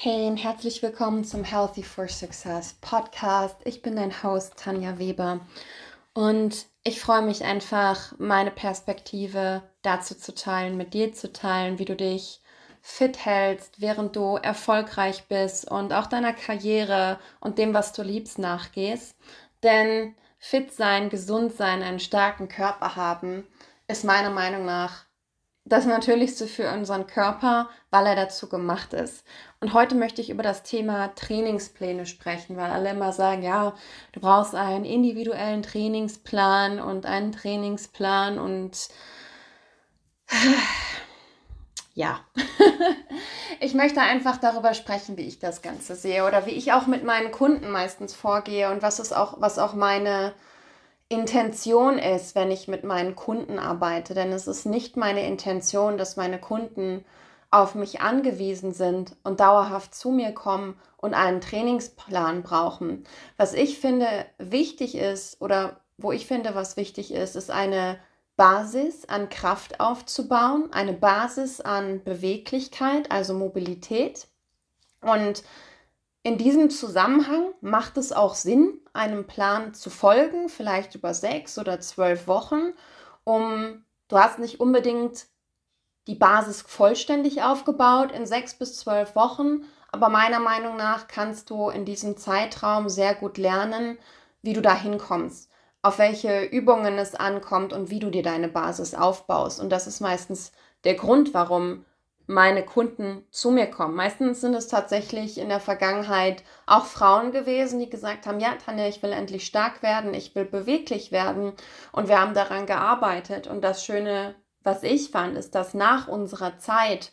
Hey und herzlich willkommen zum Healthy for Success Podcast. Ich bin dein Host Tanja Weber und ich freue mich einfach, meine Perspektive dazu zu teilen, mit dir zu teilen, wie du dich fit hältst, während du erfolgreich bist und auch deiner Karriere und dem, was du liebst, nachgehst. Denn fit sein, gesund sein, einen starken Körper haben, ist meiner Meinung nach das Natürlichste für unseren Körper, weil er dazu gemacht ist. Und heute möchte ich über das Thema Trainingspläne sprechen, weil alle immer sagen, ja, du brauchst einen individuellen Trainingsplan und einen Trainingsplan und ja, ich möchte einfach darüber sprechen, wie ich das Ganze sehe oder wie ich auch mit meinen Kunden meistens vorgehe und was ist auch, was auch meine Intention ist, wenn ich mit meinen Kunden arbeite. Denn es ist nicht meine Intention, dass meine Kunden auf mich angewiesen sind und dauerhaft zu mir kommen und einen Trainingsplan brauchen. Was ich finde wichtig ist oder wo ich finde, was wichtig ist, ist eine Basis an Kraft aufzubauen, eine Basis an Beweglichkeit, also Mobilität. Und in diesem Zusammenhang macht es auch Sinn, einem Plan zu folgen, vielleicht über sechs oder zwölf Wochen, um du hast nicht unbedingt die Basis vollständig aufgebaut in sechs bis zwölf Wochen, aber meiner Meinung nach kannst du in diesem Zeitraum sehr gut lernen, wie du da hinkommst, auf welche Übungen es ankommt und wie du dir deine Basis aufbaust. Und das ist meistens der Grund, warum meine Kunden zu mir kommen. Meistens sind es tatsächlich in der Vergangenheit auch Frauen gewesen, die gesagt haben, ja, Tanja, ich will endlich stark werden, ich will beweglich werden und wir haben daran gearbeitet. Und das Schöne, was ich fand, ist, dass nach unserer Zeit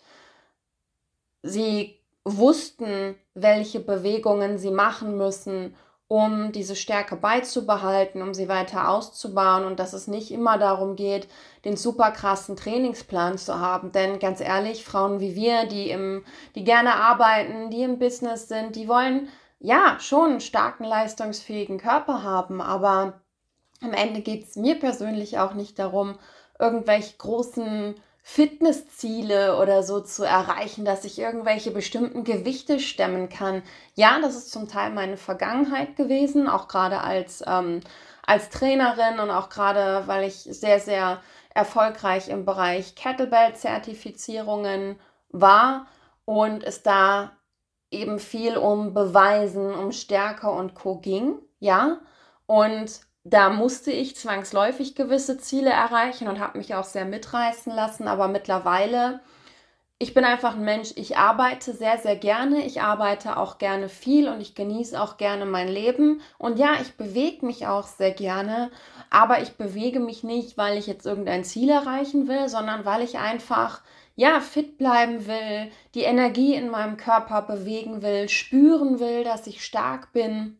sie wussten, welche Bewegungen sie machen müssen, um diese Stärke beizubehalten, um sie weiter auszubauen und dass es nicht immer darum geht, den super krassen Trainingsplan zu haben. Denn ganz ehrlich, Frauen wie wir, die im, die gerne arbeiten, die im Business sind, die wollen ja schon einen starken, leistungsfähigen Körper haben, aber am Ende geht es mir persönlich auch nicht darum, irgendwelche großen Fitnessziele oder so zu erreichen, dass ich irgendwelche bestimmten Gewichte stemmen kann. Ja, das ist zum Teil meine Vergangenheit gewesen, auch gerade als, ähm, als Trainerin und auch gerade, weil ich sehr, sehr erfolgreich im Bereich Kettlebell-Zertifizierungen war und es da eben viel um Beweisen, um Stärke und Co. ging. Ja, und da musste ich zwangsläufig gewisse Ziele erreichen und habe mich auch sehr mitreißen lassen. Aber mittlerweile, ich bin einfach ein Mensch, ich arbeite sehr, sehr gerne. Ich arbeite auch gerne viel und ich genieße auch gerne mein Leben. Und ja, ich bewege mich auch sehr gerne. Aber ich bewege mich nicht, weil ich jetzt irgendein Ziel erreichen will, sondern weil ich einfach ja, fit bleiben will, die Energie in meinem Körper bewegen will, spüren will, dass ich stark bin.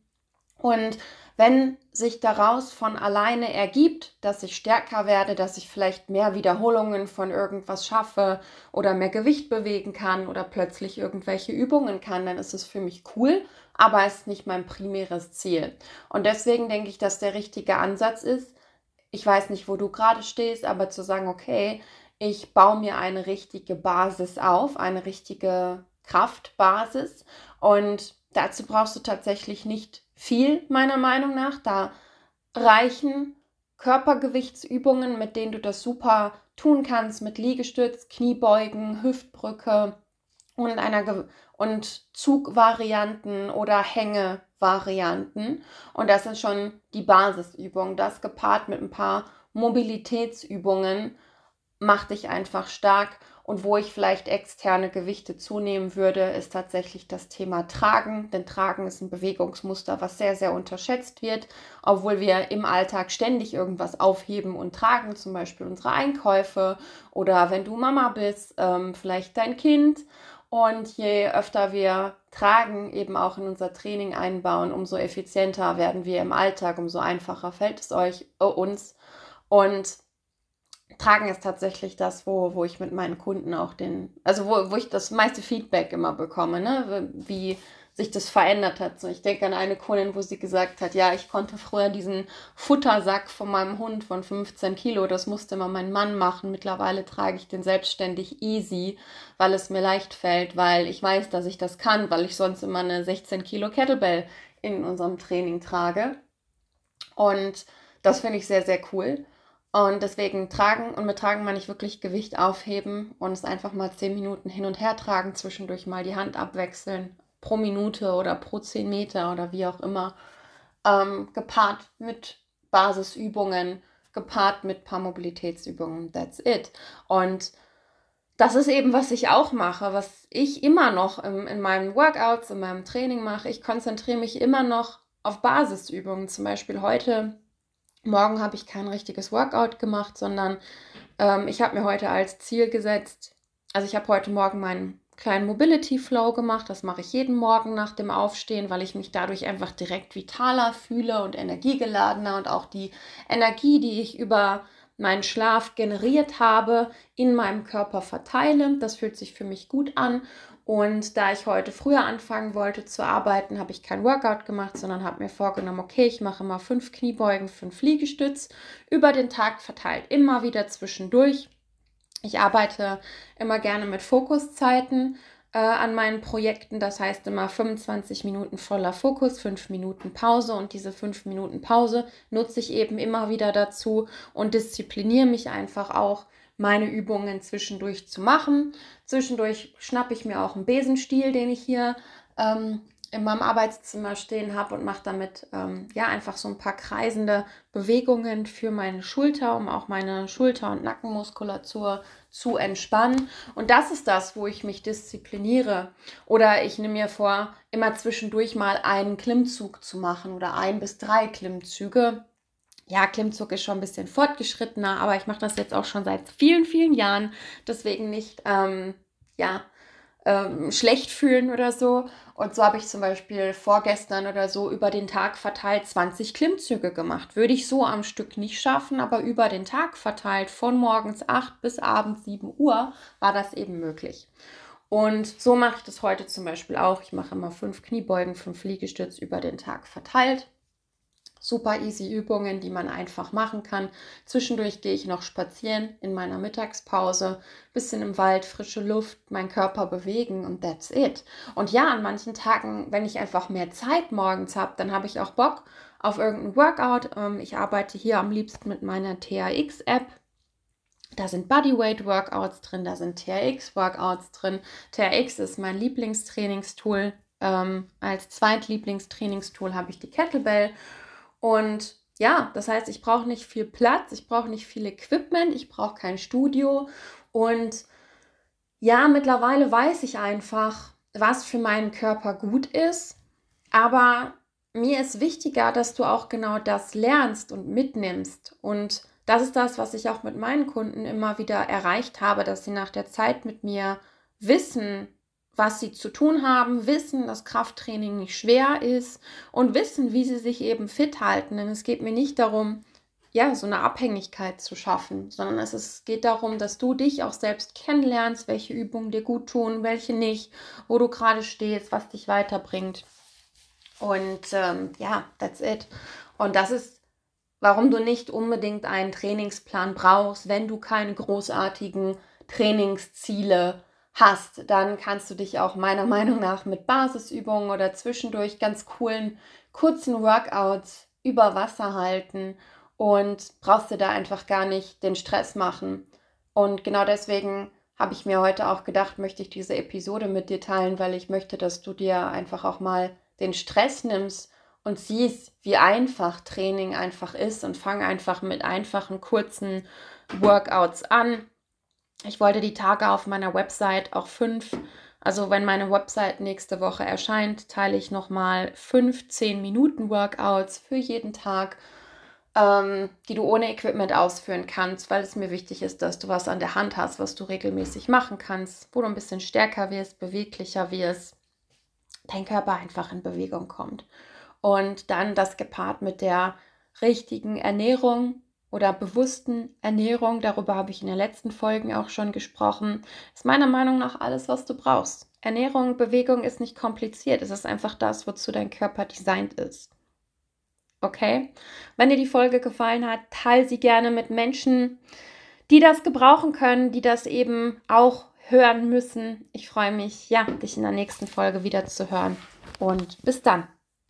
Und wenn sich daraus von alleine ergibt, dass ich stärker werde, dass ich vielleicht mehr Wiederholungen von irgendwas schaffe oder mehr Gewicht bewegen kann oder plötzlich irgendwelche Übungen kann, dann ist es für mich cool, aber es ist nicht mein primäres Ziel. Und deswegen denke ich, dass der richtige Ansatz ist, ich weiß nicht, wo du gerade stehst, aber zu sagen, okay, ich baue mir eine richtige Basis auf, eine richtige Kraftbasis und dazu brauchst du tatsächlich nicht viel, meiner Meinung nach. Da reichen Körpergewichtsübungen, mit denen du das super tun kannst, mit Liegestütz, Kniebeugen, Hüftbrücke und einer und Zugvarianten oder Hängevarianten. Und das ist schon die Basisübung. Das gepaart mit ein paar Mobilitätsübungen macht dich einfach stark und wo ich vielleicht externe Gewichte zunehmen würde, ist tatsächlich das Thema Tragen. Denn Tragen ist ein Bewegungsmuster, was sehr, sehr unterschätzt wird, obwohl wir im Alltag ständig irgendwas aufheben und tragen, zum Beispiel unsere Einkäufe oder wenn du Mama bist, ähm, vielleicht dein Kind. Und je öfter wir Tragen eben auch in unser Training einbauen, umso effizienter werden wir im Alltag, umso einfacher fällt es euch, äh, uns. Und Tragen ist tatsächlich das, wo, wo ich mit meinen Kunden auch den, also wo, wo ich das meiste Feedback immer bekomme, ne? Wie, sich das verändert hat. So, ich denke an eine Kundin, wo sie gesagt hat, ja, ich konnte früher diesen Futtersack von meinem Hund von 15 Kilo, das musste immer mein Mann machen. Mittlerweile trage ich den selbstständig easy, weil es mir leicht fällt, weil ich weiß, dass ich das kann, weil ich sonst immer eine 16 Kilo Kettlebell in unserem Training trage. Und das finde ich sehr, sehr cool. Und deswegen tragen und mit tragen meine ich wirklich Gewicht aufheben und es einfach mal 10 Minuten hin und her tragen, zwischendurch mal die Hand abwechseln, pro Minute oder pro 10 Meter oder wie auch immer, ähm, gepaart mit Basisübungen, gepaart mit paar Mobilitätsübungen. That's it. Und das ist eben, was ich auch mache, was ich immer noch im, in meinen Workouts, in meinem Training mache. Ich konzentriere mich immer noch auf Basisübungen. Zum Beispiel heute, morgen habe ich kein richtiges Workout gemacht, sondern ähm, ich habe mir heute als Ziel gesetzt, also ich habe heute Morgen meinen kleinen Mobility Flow gemacht. Das mache ich jeden Morgen nach dem Aufstehen, weil ich mich dadurch einfach direkt vitaler fühle und energiegeladener und auch die Energie, die ich über meinen Schlaf generiert habe, in meinem Körper verteile. Das fühlt sich für mich gut an. Und da ich heute früher anfangen wollte zu arbeiten, habe ich kein Workout gemacht, sondern habe mir vorgenommen, okay, ich mache mal fünf Kniebeugen, fünf Liegestütz über den Tag verteilt, immer wieder zwischendurch. Ich arbeite immer gerne mit Fokuszeiten äh, an meinen Projekten. Das heißt immer 25 Minuten voller Fokus, 5 Minuten Pause und diese 5 Minuten Pause nutze ich eben immer wieder dazu und diszipliniere mich einfach auch, meine Übungen zwischendurch zu machen. Zwischendurch schnappe ich mir auch einen Besenstiel, den ich hier ähm, in meinem Arbeitszimmer stehen habe und mache damit ähm, ja einfach so ein paar kreisende Bewegungen für meine Schulter, um auch meine Schulter- und Nackenmuskulatur zu entspannen. Und das ist das, wo ich mich diszipliniere. Oder ich nehme mir vor, immer zwischendurch mal einen Klimmzug zu machen oder ein bis drei Klimmzüge. Ja, Klimmzug ist schon ein bisschen fortgeschrittener, aber ich mache das jetzt auch schon seit vielen, vielen Jahren. Deswegen nicht, ähm, ja, ähm, schlecht fühlen oder so. Und so habe ich zum Beispiel vorgestern oder so über den Tag verteilt 20 Klimmzüge gemacht. Würde ich so am Stück nicht schaffen, aber über den Tag verteilt von morgens 8 bis abends 7 Uhr war das eben möglich. Und so mache ich das heute zum Beispiel auch. Ich mache immer fünf Kniebeugen, fünf Liegestütz über den Tag verteilt super easy Übungen, die man einfach machen kann. Zwischendurch gehe ich noch spazieren in meiner Mittagspause, bisschen im Wald, frische Luft, meinen Körper bewegen und that's it. Und ja, an manchen Tagen, wenn ich einfach mehr Zeit morgens habe, dann habe ich auch Bock auf irgendein Workout. Ähm, ich arbeite hier am liebsten mit meiner THX-App. Da sind Bodyweight-Workouts drin, da sind TRX-Workouts drin. TRX ist mein Lieblingstrainingstool. Ähm, als Zweitlieblingstrainingstool habe ich die Kettlebell und ja, das heißt, ich brauche nicht viel Platz, ich brauche nicht viel Equipment, ich brauche kein Studio. Und ja, mittlerweile weiß ich einfach, was für meinen Körper gut ist. Aber mir ist wichtiger, dass du auch genau das lernst und mitnimmst. Und das ist das, was ich auch mit meinen Kunden immer wieder erreicht habe, dass sie nach der Zeit mit mir wissen, was sie zu tun haben, wissen, dass Krafttraining nicht schwer ist und wissen, wie sie sich eben fit halten. Denn es geht mir nicht darum, ja, so eine Abhängigkeit zu schaffen, sondern es ist, geht darum, dass du dich auch selbst kennenlernst, welche Übungen dir gut tun, welche nicht, wo du gerade stehst, was dich weiterbringt. Und ähm, ja, that's it. Und das ist, warum du nicht unbedingt einen Trainingsplan brauchst, wenn du keine großartigen Trainingsziele hast dann kannst du dich auch meiner Meinung nach mit Basisübungen oder zwischendurch ganz coolen, kurzen Workouts über Wasser halten und brauchst du da einfach gar nicht den Stress machen. Und genau deswegen habe ich mir heute auch gedacht, möchte ich diese Episode mit dir teilen, weil ich möchte, dass du dir einfach auch mal den Stress nimmst und siehst, wie einfach Training einfach ist und fang einfach mit einfachen, kurzen Workouts an ich wollte die Tage auf meiner Website auch fünf, also wenn meine Website nächste Woche erscheint, teile ich nochmal fünf 10 Minuten Workouts für jeden Tag, ähm, die du ohne Equipment ausführen kannst, weil es mir wichtig ist, dass du was an der Hand hast, was du regelmäßig machen kannst, wo du ein bisschen stärker wirst, beweglicher wirst, dein Körper einfach in Bewegung kommt. Und dann das gepaart mit der richtigen Ernährung, oder bewussten Ernährung, darüber habe ich in den letzten Folgen auch schon gesprochen, ist meiner Meinung nach alles, was du brauchst. Ernährung, Bewegung ist nicht kompliziert. Es ist einfach das, wozu dein Körper designt ist. Okay? Wenn dir die Folge gefallen hat, teile sie gerne mit Menschen, die das gebrauchen können, die das eben auch hören müssen. Ich freue mich, ja, dich in der nächsten Folge wieder zu hören. Und bis dann.